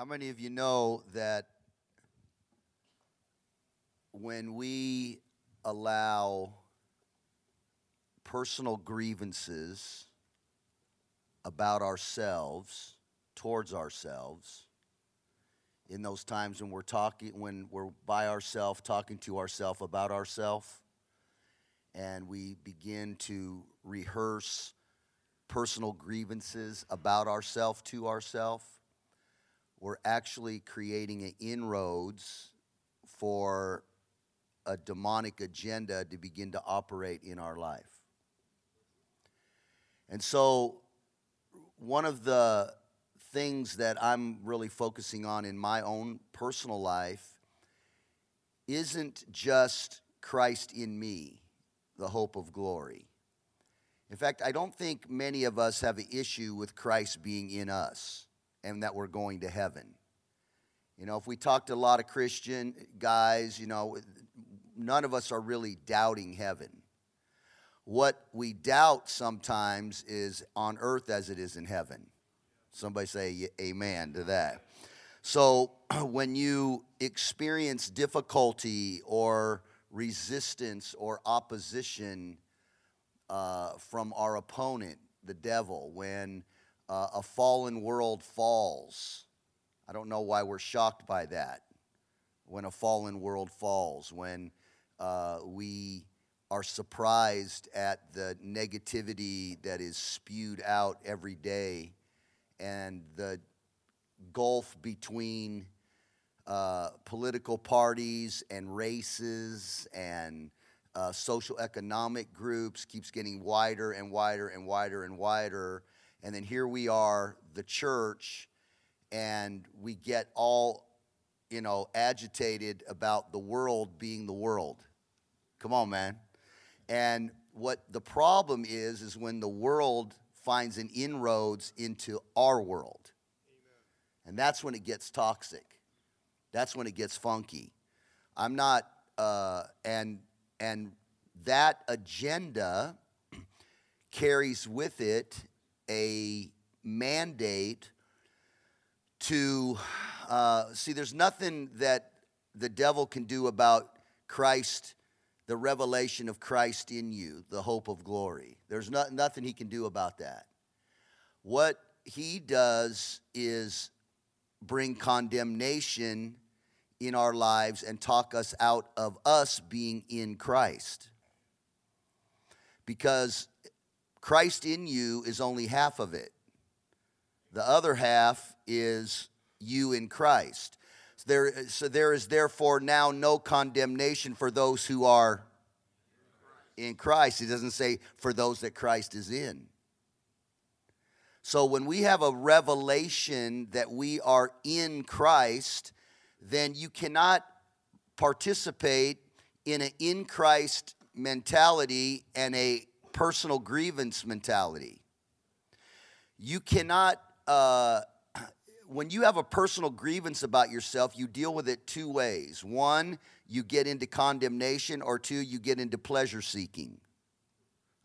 How many of you know that when we allow personal grievances about ourselves towards ourselves in those times when we're talking when we're by ourselves talking to ourselves about ourselves and we begin to rehearse personal grievances about ourselves to ourselves we're actually creating inroads for a demonic agenda to begin to operate in our life. And so, one of the things that I'm really focusing on in my own personal life isn't just Christ in me, the hope of glory. In fact, I don't think many of us have an issue with Christ being in us and that we're going to heaven. You know, if we talk to a lot of Christian guys, you know, none of us are really doubting heaven. What we doubt sometimes is on earth as it is in heaven. Somebody say amen to that. So when you experience difficulty or resistance or opposition uh, from our opponent, the devil, when uh, a fallen world falls. I don't know why we're shocked by that. When a fallen world falls, when uh, we are surprised at the negativity that is spewed out every day and the gulf between uh, political parties and races and uh, social economic groups keeps getting wider and wider and wider and wider and then here we are, the church, and we get all, you know, agitated about the world being the world. Come on, man. And what the problem is, is when the world finds an inroads into our world. Amen. And that's when it gets toxic. That's when it gets funky. I'm not, uh, and, and that agenda carries with it a mandate to uh, see, there's nothing that the devil can do about Christ, the revelation of Christ in you, the hope of glory. There's not, nothing he can do about that. What he does is bring condemnation in our lives and talk us out of us being in Christ. Because Christ in you is only half of it. The other half is you in Christ. So there, so there is therefore now no condemnation for those who are in Christ. He doesn't say for those that Christ is in. So when we have a revelation that we are in Christ, then you cannot participate in an in Christ mentality and a personal grievance mentality. You cannot, uh, when you have a personal grievance about yourself, you deal with it two ways. One, you get into condemnation, or two, you get into pleasure seeking.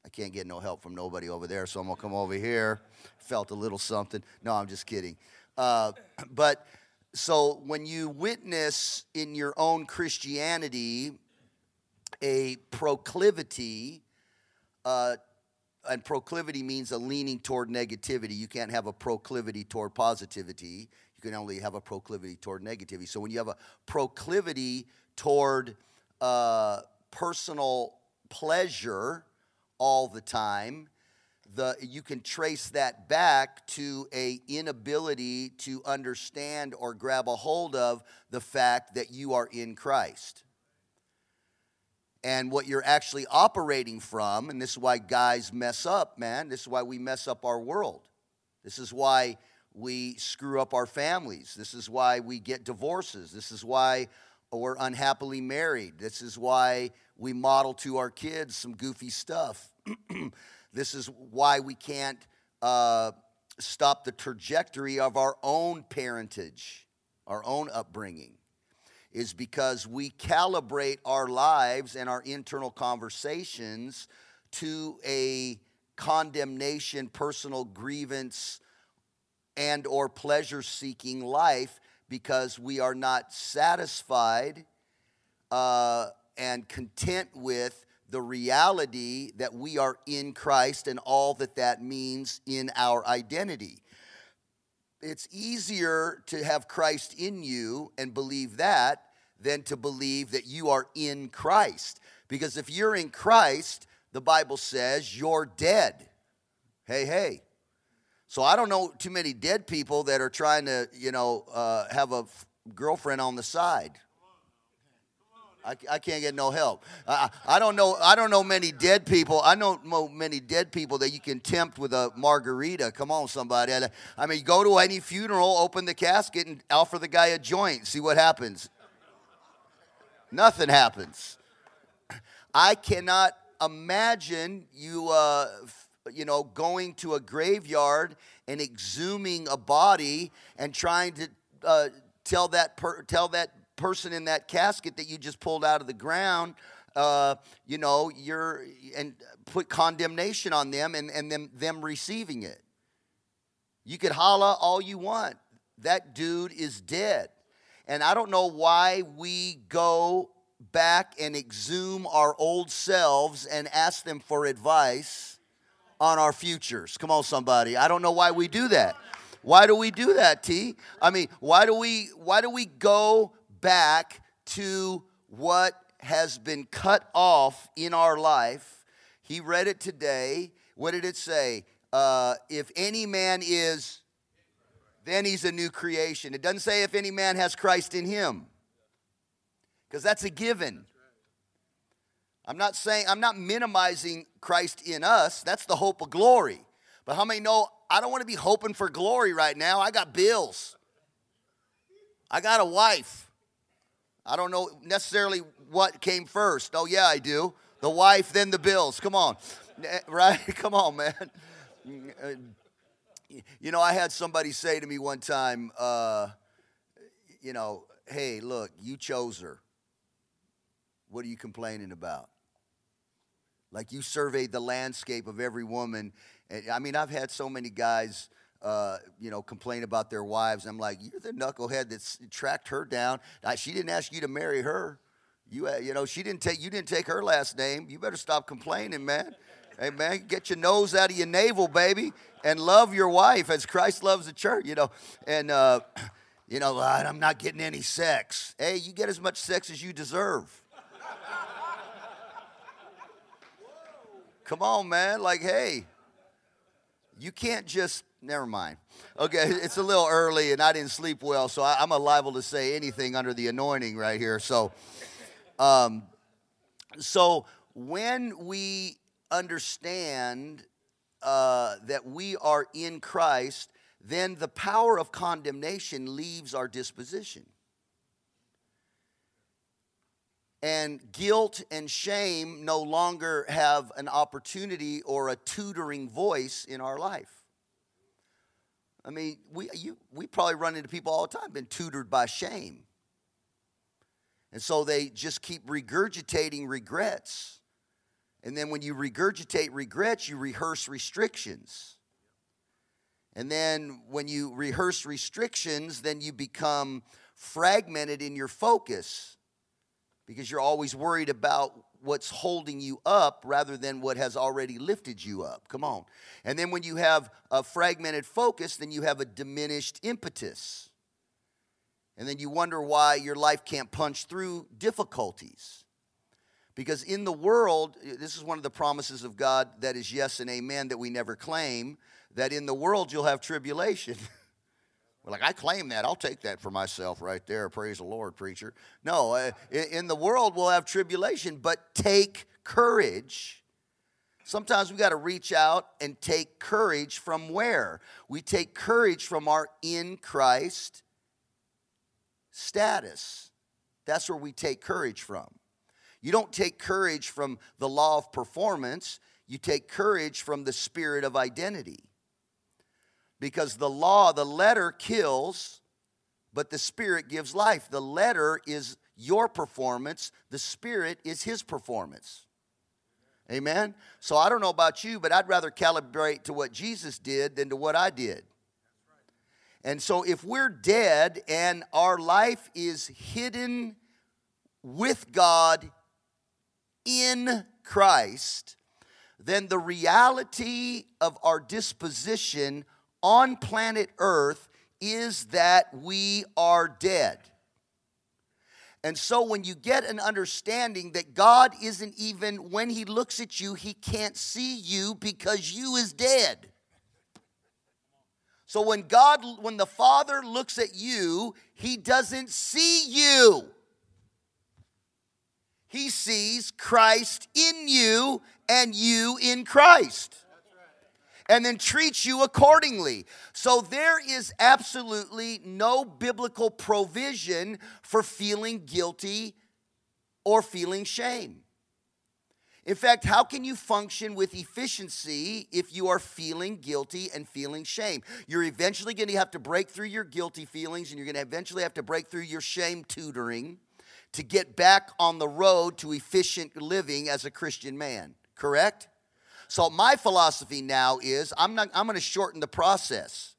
I can't get no help from nobody over there, so I'm gonna come over here. Felt a little something. No, I'm just kidding. Uh, but so when you witness in your own Christianity a proclivity uh, and proclivity means a leaning toward negativity. You can't have a proclivity toward positivity. You can only have a proclivity toward negativity. So when you have a proclivity toward uh, personal pleasure all the time, the, you can trace that back to a inability to understand or grab a hold of the fact that you are in Christ and what you're actually operating from. And this is why guys mess up, man. This is why we mess up our world. This is why we screw up our families. This is why we get divorces. This is why we're unhappily married. This is why we model to our kids some goofy stuff. this is why we can't uh, stop the trajectory of our own parentage, our own upbringing is because we calibrate our lives and our internal conversations to a condemnation, personal grievance, and or pleasure seeking life because we are not satisfied uh, and content with the reality that we are in Christ and all that that means in our identity. It's easier to have Christ in you and believe that than to believe that you are in Christ. Because if you're in Christ, the Bible says you're dead. Hey, hey. So I don't know too many dead people that are trying to, you know, uh, have a f- girlfriend on the side. I, I can't get no help. I, I don't know. I don't know many dead people. I don't know many dead people that you can tempt with a margarita. Come on, somebody. I mean, go to any funeral, open the casket, and offer the guy a joint. See what happens. Nothing happens. I cannot imagine you, uh, you know, going to a graveyard and exhuming a body and trying to uh, tell that per- tell that person in that casket that you just pulled out of the ground, uh, you know, you're and put condemnation on them and, and them them receiving it. You could holla all you want. That dude is dead. And I don't know why we go back and exhume our old selves and ask them for advice on our futures. Come on, somebody. I don't know why we do that. Why do we do that, T? I mean, why do we why do we go back to what has been cut off in our life? He read it today. What did it say? Uh, if any man is, then he's a new creation. It doesn't say if any man has Christ in him, because that's a given. I'm not saying, I'm not minimizing Christ in us. That's the hope of glory. But how many know I don't want to be hoping for glory right now? I got bills. I got a wife. I don't know necessarily what came first. Oh, yeah, I do. The wife, then the bills. Come on. Right? Come on, man. You know, I had somebody say to me one time, uh, you know, hey, look, you chose her. What are you complaining about? Like you surveyed the landscape of every woman. I mean, I've had so many guys, uh, you know, complain about their wives. I'm like, you're the knucklehead that tracked her down. She didn't ask you to marry her. You, uh, you know, she didn't take you didn't take her last name. You better stop complaining, man. hey, man, get your nose out of your navel, baby, and love your wife as Christ loves the church. You know, and uh, you know, I'm not getting any sex. Hey, you get as much sex as you deserve. Come on, man. Like, hey, you can't just, never mind. Okay, it's a little early and I didn't sleep well, so I, am liable to say anything under the anointing right here. So, um, so when we understand uh, that we are in Christ, then the power of condemnation leaves our disposition and guilt and shame no longer have an opportunity or a tutoring voice in our life. I mean, we, you, we probably run into people all the time, been tutored by shame. And so they just keep regurgitating regrets. And then when you regurgitate regrets, you rehearse restrictions. And then when you rehearse restrictions, then you become fragmented in your focus because you're always worried about what's holding you up rather than what has already lifted you up. Come on. And then when you have a fragmented focus, then you have a diminished impetus. And then you wonder why your life can't punch through difficulties. Because in the world, this is one of the promises of God that is yes and amen that we never claim, that in the world you'll have tribulation. Well, like, I claim that. I'll take that for myself right there. Praise the Lord, preacher. No, uh, in the world we'll have tribulation, but take courage. Sometimes we got to reach out and take courage from where? We take courage from our in Christ status. That's where we take courage from. You don't take courage from the law of performance, you take courage from the spirit of identity. Because the law, the letter kills, but the spirit gives life. The letter is your performance, the spirit is his performance. Amen? So I don't know about you, but I'd rather calibrate to what Jesus did than to what I did. And so, if we're dead and our life is hidden with God in Christ, then the reality of our disposition on planet Earth is that we are dead. And so, when you get an understanding that God isn't even, when He looks at you, He can't see you because you is dead. So when God, when the Father looks at you, He doesn't see you. Sees Christ in you and you in Christ. And then treats you accordingly. So there is absolutely no biblical provision for feeling guilty or feeling shame. In fact, how can you function with efficiency if you are feeling guilty and feeling shame? You're eventually going to have to break through your guilty feelings and you're going to eventually have to break through your shame tutoring to get back on the road to efficient living as a Christian man. Correct? So my philosophy now is I'm not I'm going to shorten the process.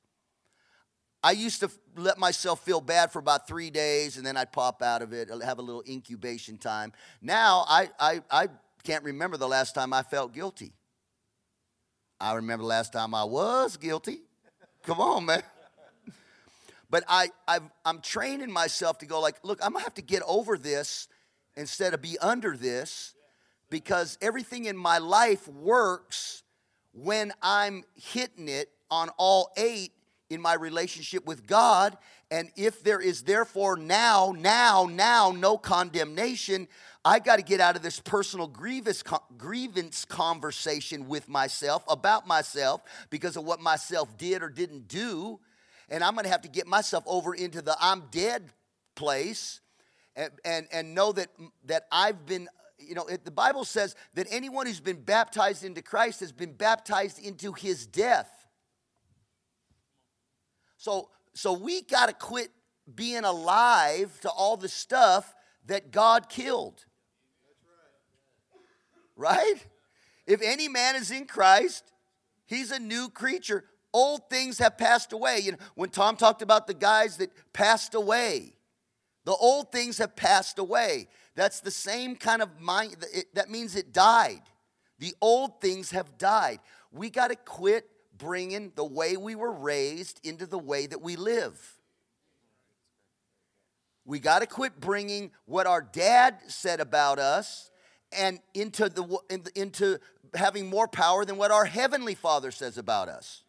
I used to let myself feel bad for about three days and then I'd pop out of it, have a little incubation time. Now I, I, I can't remember the last time I felt guilty. I remember the last time I was guilty. Come on, man. But I, i am training myself to go like, look, I'm gonna have to get over this instead of be under this, because everything in my life works when I'm hitting it on all eight in my relationship with God. And if there is therefore now, now, now no condemnation, I got to get out of this personal grievous, grievance conversation with myself about myself because of what myself did or didn't do. And I'm going to have to get myself over into the I'm dead place and, and, and know that, that I've been, you know, it, the Bible says that anyone who's been baptized into Christ has been baptized into his death. So, so we got to quit being alive to all the stuff that God killed. Right? If any man is in Christ, he's a new creature. Old things have passed away. You know, when Tom talked about the guys that passed away, the old things have passed away. That's the same kind of mind, that means it died. The old things have died. We got to quit bringing the way we were raised into the way that we live. We got to quit bringing what our dad said about us and into the into having more power than what our heavenly Father says about us.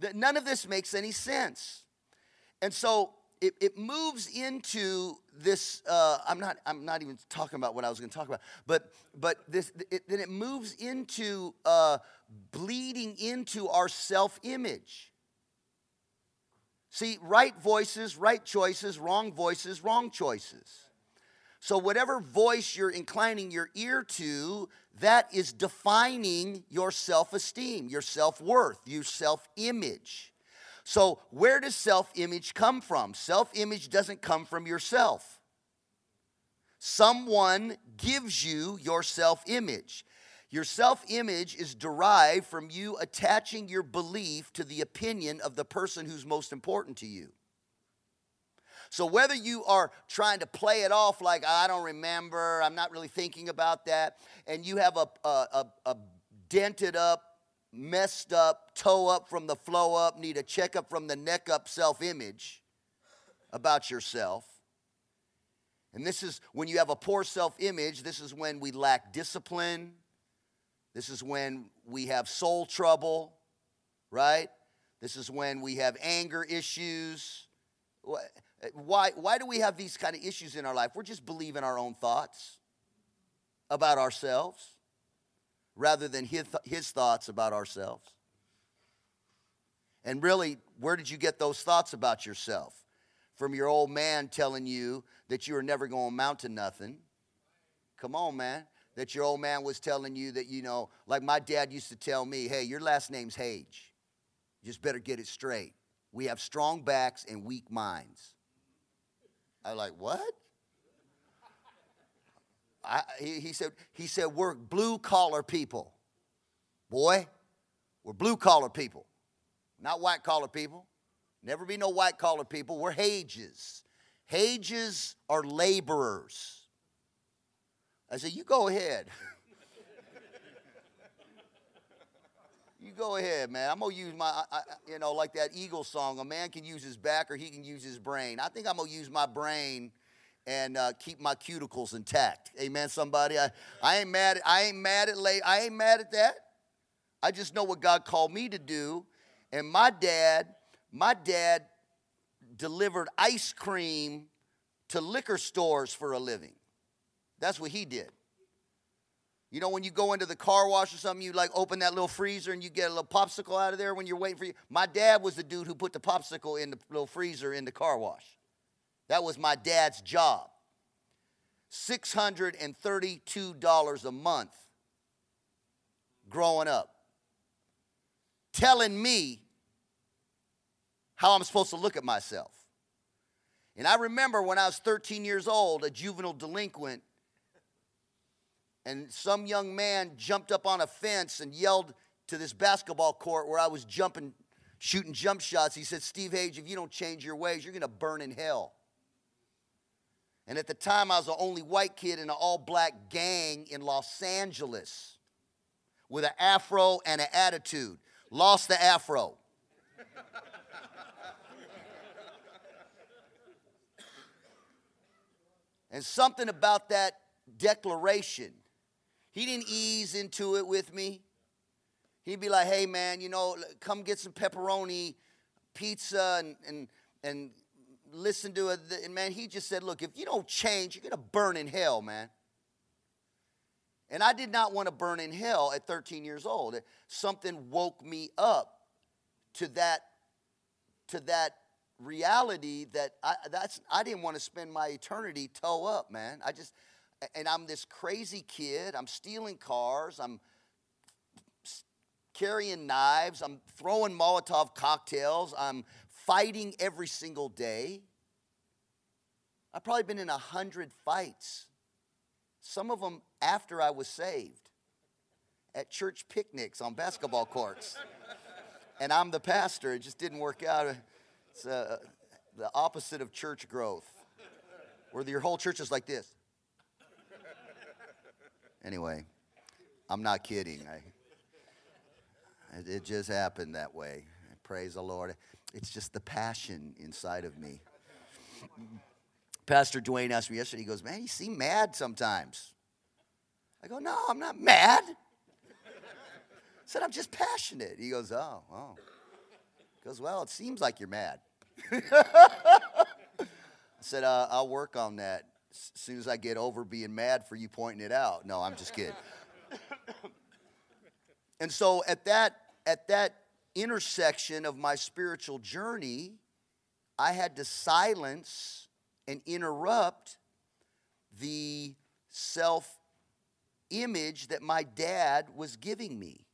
That none of this makes any sense, and so it, it moves into this. Uh, I'm not. I'm not even talking about what I was going to talk about, but but this. It, then it moves into uh, bleeding into our self-image. See, right voices, right choices, wrong voices, wrong choices. So, whatever voice you're inclining your ear to, that is defining your self esteem, your self worth, your self image. So, where does self image come from? Self image doesn't come from yourself. Someone gives you your self image. Your self image is derived from you attaching your belief to the opinion of the person who's most important to you. So whether you are trying to play it off like, oh, I don't remember, I'm not really thinking about that, and you have a, a, a, a dented up, messed up, toe up from the flow up, need a checkup from the neck up self image about yourself. And this is when you have a poor self image, this is when we lack discipline. This is when we have soul trouble, right? This is when we have anger issues. Why, why do we have these kind of issues in our life? We're just believing our own thoughts about ourselves rather than his, his thoughts about ourselves. And really, where did you get those thoughts about yourself? From your old man telling you that you were never going to amount to nothing. Come on, man. That your old man was telling you that, you know, like my dad used to tell me, hey, your last name's Hage. You just better get it straight. We have strong backs and weak minds. I was like, what? I, he, he, said, he said, we're blue collar people. Boy, we're blue collar people, not white collar people. Never be no white collar people. We're Hages. Hages are laborers. I said, You go ahead. you go ahead, man. I'm gonna use my, I, you know, like that Eagle song. A man can use his back or he can use his brain. I think I'm gonna use my brain and uh, keep my cuticles intact. Amen. Somebody, I, I ain't mad. At, I ain't mad at late. I ain't mad at that. I just know what God called me to do. And my dad, my dad delivered ice cream to liquor stores for a living. That's what he did. You know, when you go into the car wash or something, you like open that little freezer and you get a little popsicle out of there when you're waiting for you. My dad was the dude who put the popsicle in the little freezer in the car wash. That was my dad's job. $632 a month growing up. Telling me how I'm supposed to look at myself. And I remember when I was 13 years old, a juvenile delinquent, and some young man jumped up on a fence and yelled to this basketball court where I was jumping, shooting jump shots. He said, Steve Hage, if you don't change your ways, you're going to burn in hell. And at the time, I was the only white kid in an all black gang in Los Angeles with an afro and an attitude. Lost the afro. and something about that declaration, he didn't ease into it with me. He'd be like, hey, man, you know, come get some pepperoni pizza and, and, and listen to it. And man, he just said, Look, if you don't change, you're going to burn in hell, man. And I did not want to burn in hell at 13 years old. Something woke me up to that, to that reality that I, that's, I didn't want to spend my eternity toe up, man. I just, and I'm this crazy kid. I'm stealing cars. I'm carrying knives. I'm throwing Molotov cocktails. I'm fighting every single day. I've probably been in a hundred fights, some of them after I was saved, at church picnics on basketball courts. and I'm the pastor. It just didn't work out. It's uh, the opposite of church growth, where your whole church is like this. Anyway, I'm not kidding. I, it just happened that way. Praise the Lord. It's just the passion inside of me. Pastor Dwayne asked me yesterday, he goes, Man, you seem mad sometimes. I go, No, I'm not mad. I said, I'm just passionate. He goes, Oh, oh. He goes, Well, it seems like you're mad. I said, uh, I'll work on that as soon as I get over being mad for you pointing it out. No, I'm just kidding. and so at that, at that intersection of my spiritual journey, I had to silence and interrupt the self image that my dad was giving me.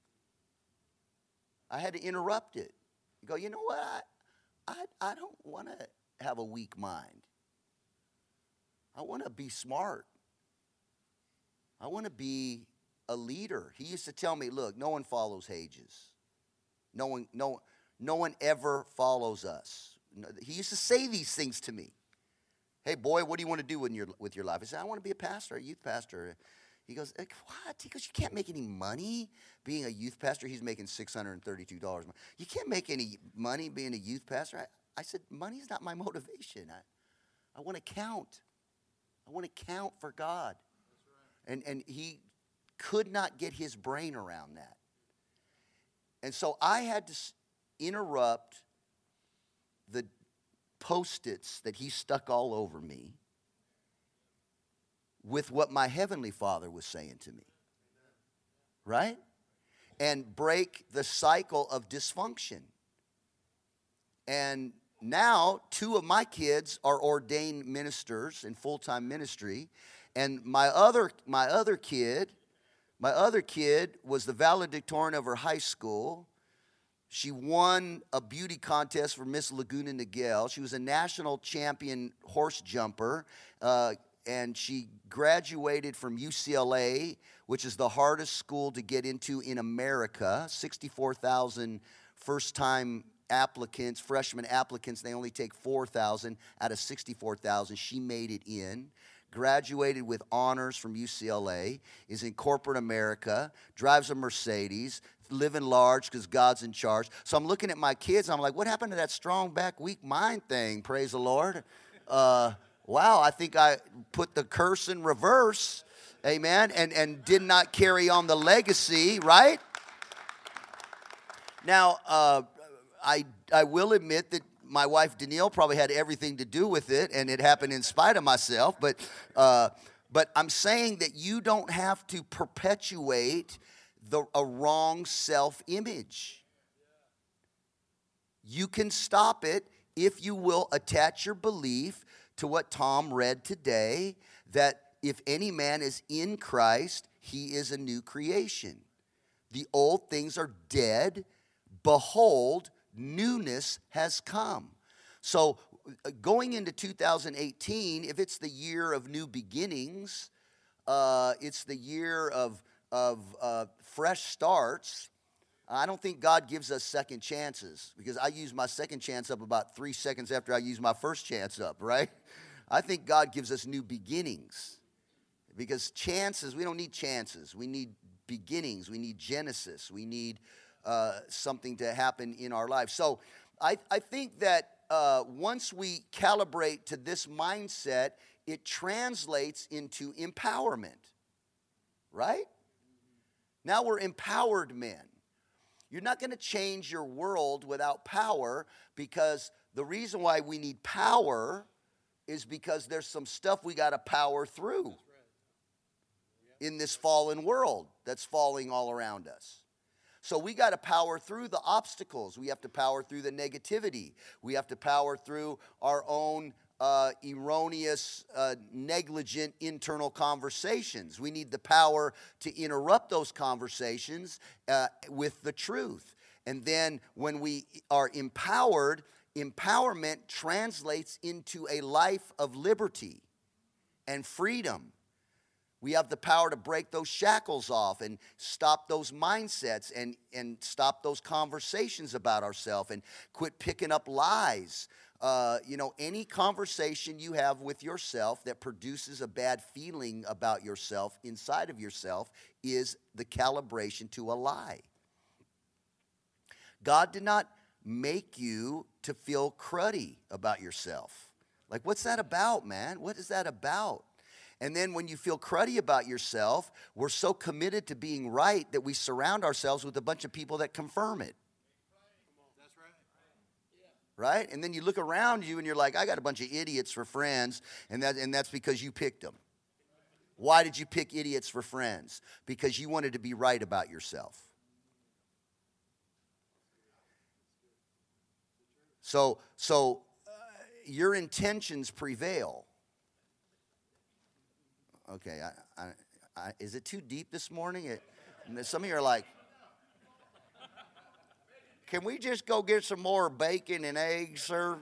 I had to interrupt it. Go, you know what? I, I, I don't want to have a weak mind. I want to be smart. I want to be a leader. He used to tell me, look, no one follows Hages. No one, no, no one ever follows us. He used to say these things to me. Hey, boy, what do you want to do in your, with your life? I said, I want to be a pastor, a youth pastor. He goes, what? He goes, you can't make any money being a youth pastor. He's making $632. You can't make any money being a youth pastor. I, I said, money's not my motivation. I, I want to count. I want to count for God. And, and he could not get his brain around that. And so I had to interrupt the post its that he stuck all over me with what my heavenly father was saying to me. Right? And break the cycle of dysfunction. And now, two of my kids are ordained ministers in full time ministry. And my other, my other kid my other kid was the valedictorian of her high school. She won a beauty contest for Miss Laguna Niguel. She was a national champion horse jumper. Uh, and she graduated from UCLA, which is the hardest school to get into in America. 64,000 first time applicants, freshman applicants, they only take 4,000 out of 64,000. She made it in graduated with honors from UCLA, is in corporate America, drives a Mercedes, living large because God's in charge. So I'm looking at my kids, I'm like, what happened to that strong back, weak mind thing? Praise the Lord. Uh, wow, I think I put the curse in reverse, amen, and, and did not carry on the legacy, right? Now, uh, I, I will admit that my wife Danielle probably had everything to do with it, and it happened in spite of myself. But, uh, but I'm saying that you don't have to perpetuate the, a wrong self image. You can stop it if you will attach your belief to what Tom read today that if any man is in Christ, he is a new creation. The old things are dead. Behold, newness has come. So, uh, going into 2018, if it's the year of new beginnings, uh, it's the year of, of uh, fresh starts. I don't think God gives us second chances because I use my second chance up about three seconds after I use my first chance up, right? I think God gives us new beginnings because chances, we don't need chances. We need beginnings. We need Genesis. We need uh, something to happen in our life. So I, I think that uh, once we calibrate to this mindset, it translates into empowerment, right? Now we're empowered men. You're not going to change your world without power because the reason why we need power is because there's some stuff we got to power through in this fallen world that's falling all around us. So we got to power through the obstacles. We have to power through the negativity. We have to power through our own uh, erroneous, uh, negligent internal conversations. We need the power to interrupt those conversations uh, with the truth. And then when we are empowered, empowerment translates into a life of liberty and freedom we have the power to break those shackles off and stop those mindsets and, and stop those conversations about ourselves and quit picking up lies. Uh, you know, any conversation you have with yourself that produces a bad feeling about yourself inside of yourself is the calibration to a lie. God did not make you to feel cruddy about yourself. Like, what's that about, man? What is that about? And then when you feel cruddy about yourself, we're so committed to being right that we surround ourselves with a bunch of people that confirm it. Right? And then you look around you and you're like, I got a bunch of idiots for friends, and, that, and that's because you picked them. Why did you pick idiots for friends? Because you wanted to be right about yourself. So, so uh, your intentions prevail. Okay, I, I, I, is it too deep this morning? It, some of you are like, can we just go get some more bacon and eggs, sir?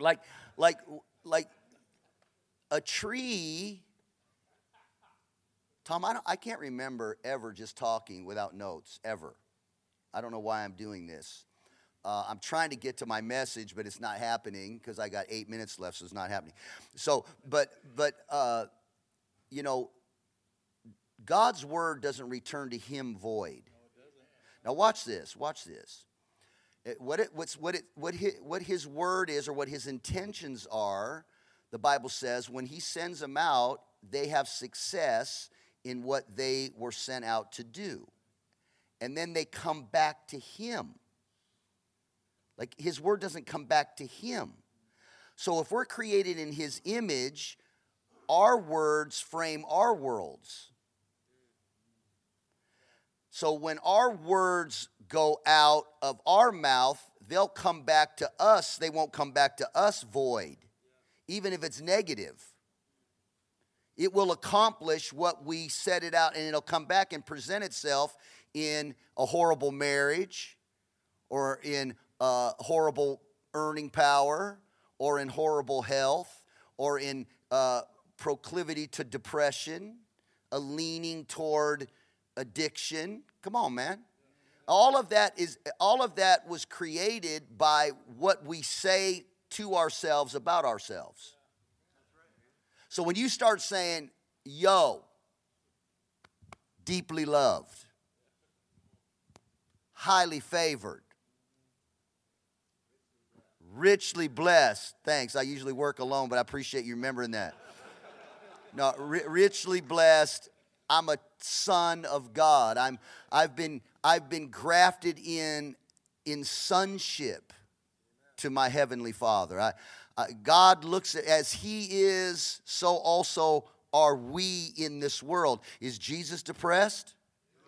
Like, like, like a tree. Tom, I, I can't remember ever just talking without notes, ever. I don't know why I'm doing this. Uh, I'm trying to get to my message, but it's not happening because I got eight minutes left, so it's not happening. So, but, but, uh, you know, God's word doesn't return to him void. now, watch this. Watch this. It, what, it, what's, what, it, what, his, what his word is or what his intentions are, the Bible says, when he sends them out, they have success in what they were sent out to do. And then they come back to him. Like his word doesn't come back to him. So if we're created in his image, our words frame our worlds. So when our words go out of our mouth, they'll come back to us. They won't come back to us void, even if it's negative. It will accomplish what we set it out, and it'll come back and present itself in a horrible marriage or in uh, horrible earning power or in horrible health or in uh, proclivity to depression, a leaning toward addiction. Come on, man. All of that is all of that was created by what we say to ourselves about ourselves. So when you start saying, yo, deeply loved, highly favored, richly blessed. Thanks. I usually work alone, but I appreciate you remembering that. No, richly blessed. I'm a son of God. I'm, I've, been, I've been grafted in in sonship to my heavenly Father. I, God looks at as He is, so also are we in this world. Is Jesus depressed?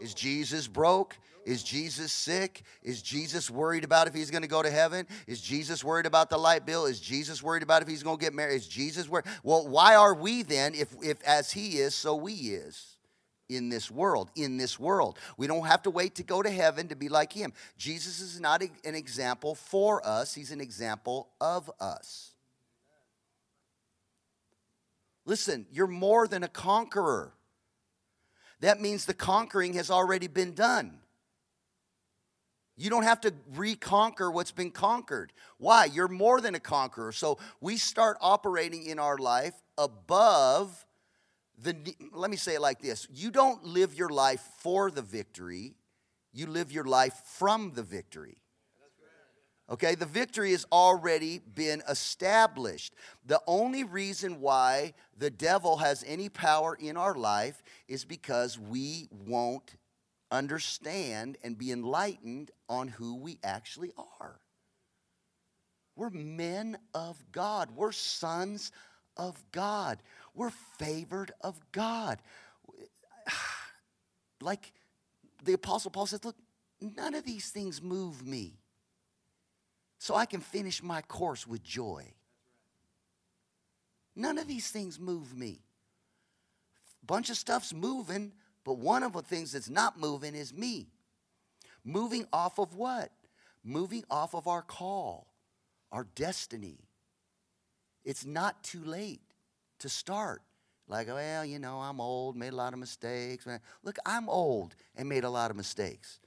Is Jesus broke? Is Jesus sick? Is Jesus worried about if he's going to go to heaven? Is Jesus worried about the light bill? Is Jesus worried about if he's going to get married? Is Jesus worried? Well, why are we then, if, if as he is, so we is? in this world. In this world. We don't have to wait to go to heaven to be like him. Jesus is not an example for us, he's an example of us. Listen, you're more than a conqueror. That means the conquering has already been done. You don't have to reconquer what's been conquered. Why? You're more than a conqueror. So we start operating in our life above the. Let me say it like this you don't live your life for the victory, you live your life from the victory. Okay, the victory has already been established. The only reason why the devil has any power in our life is because we won't understand and be enlightened on who we actually are. We're men of God, we're sons of God, we're favored of God. Like the Apostle Paul says, look, none of these things move me so I can finish my course with joy. None of these things move me. Bunch of stuff's moving, but one of the things that's not moving is me. Moving off of what? Moving off of our call, our destiny. It's not too late to start. Like, well, you know, I'm old, made a lot of mistakes. Look, I'm old and made a lot of mistakes.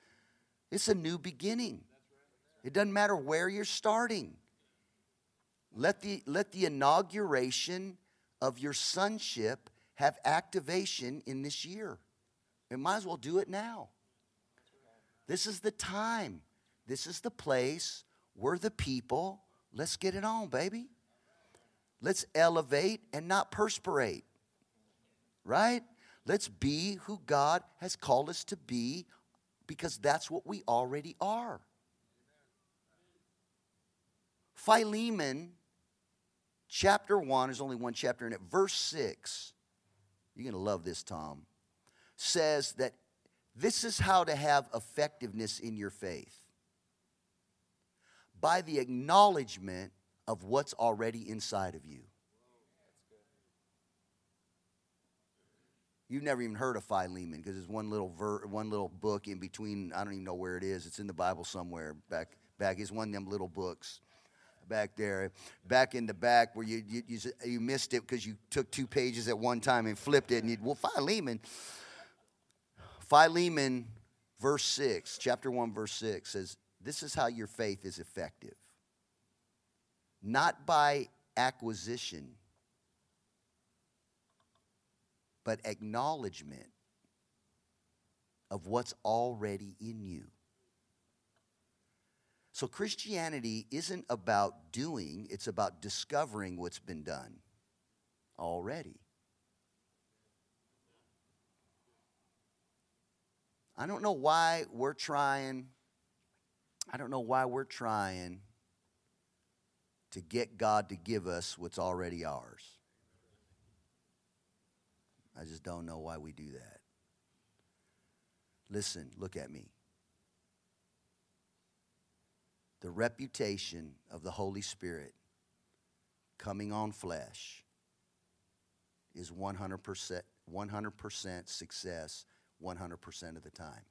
It's a new beginning. It doesn't matter where you're starting. Let the, let the inauguration of your sonship have activation in this year. And might as well do it now. This is the time. This is the place. We're the people. Let's get it on, baby. Let's elevate and not perspirate. Right? Let's be who God has called us to be because that's what we already are. Philemon, chapter 1, there's only one chapter in it, verse 6. You're going to love this, Tom says that this is how to have effectiveness in your faith by the acknowledgement of what's already inside of you. You've never even heard of Philemon because it's one little ver- one little book in between. I don't even know where it is. It's in the Bible somewhere back back. It's one of them little books back there, back in the back where you you, you, you missed it because you took two pages at one time and flipped it, and you well Philemon. Philemon, verse 6, chapter 1, verse 6 says, This is how your faith is effective. Not by acquisition, but acknowledgement of what's already in you. So Christianity isn't about doing, it's about discovering what's been done already. I don't know why we're trying, I don't know why we're trying to get God to give us what's already ours. I just don't know why we do that. Listen, look at me. The reputation of the Holy Spirit coming on flesh is 100%, 100% success 100% of the time.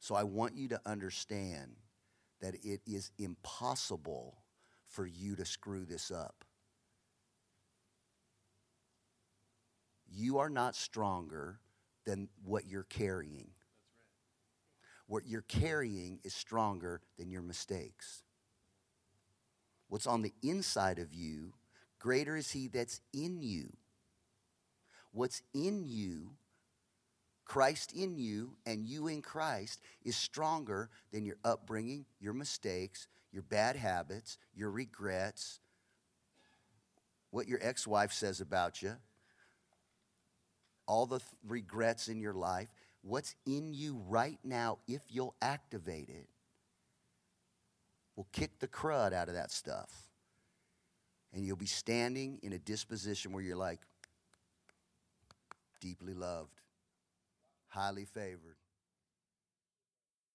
So I want you to understand that it is impossible for you to screw this up. You are not stronger than what you're carrying. what you're carrying is stronger than your mistakes. What's on the inside of you, greater is He that's in you. What's in you, Christ in you, and you in Christ, is stronger than your upbringing, your mistakes, your bad habits, your regrets, what your ex wife says about you, all the th- regrets in your life. What's in you right now, if you'll activate it, will kick the crud out of that stuff. And you'll be standing in a disposition where you're like, deeply loved, highly favored.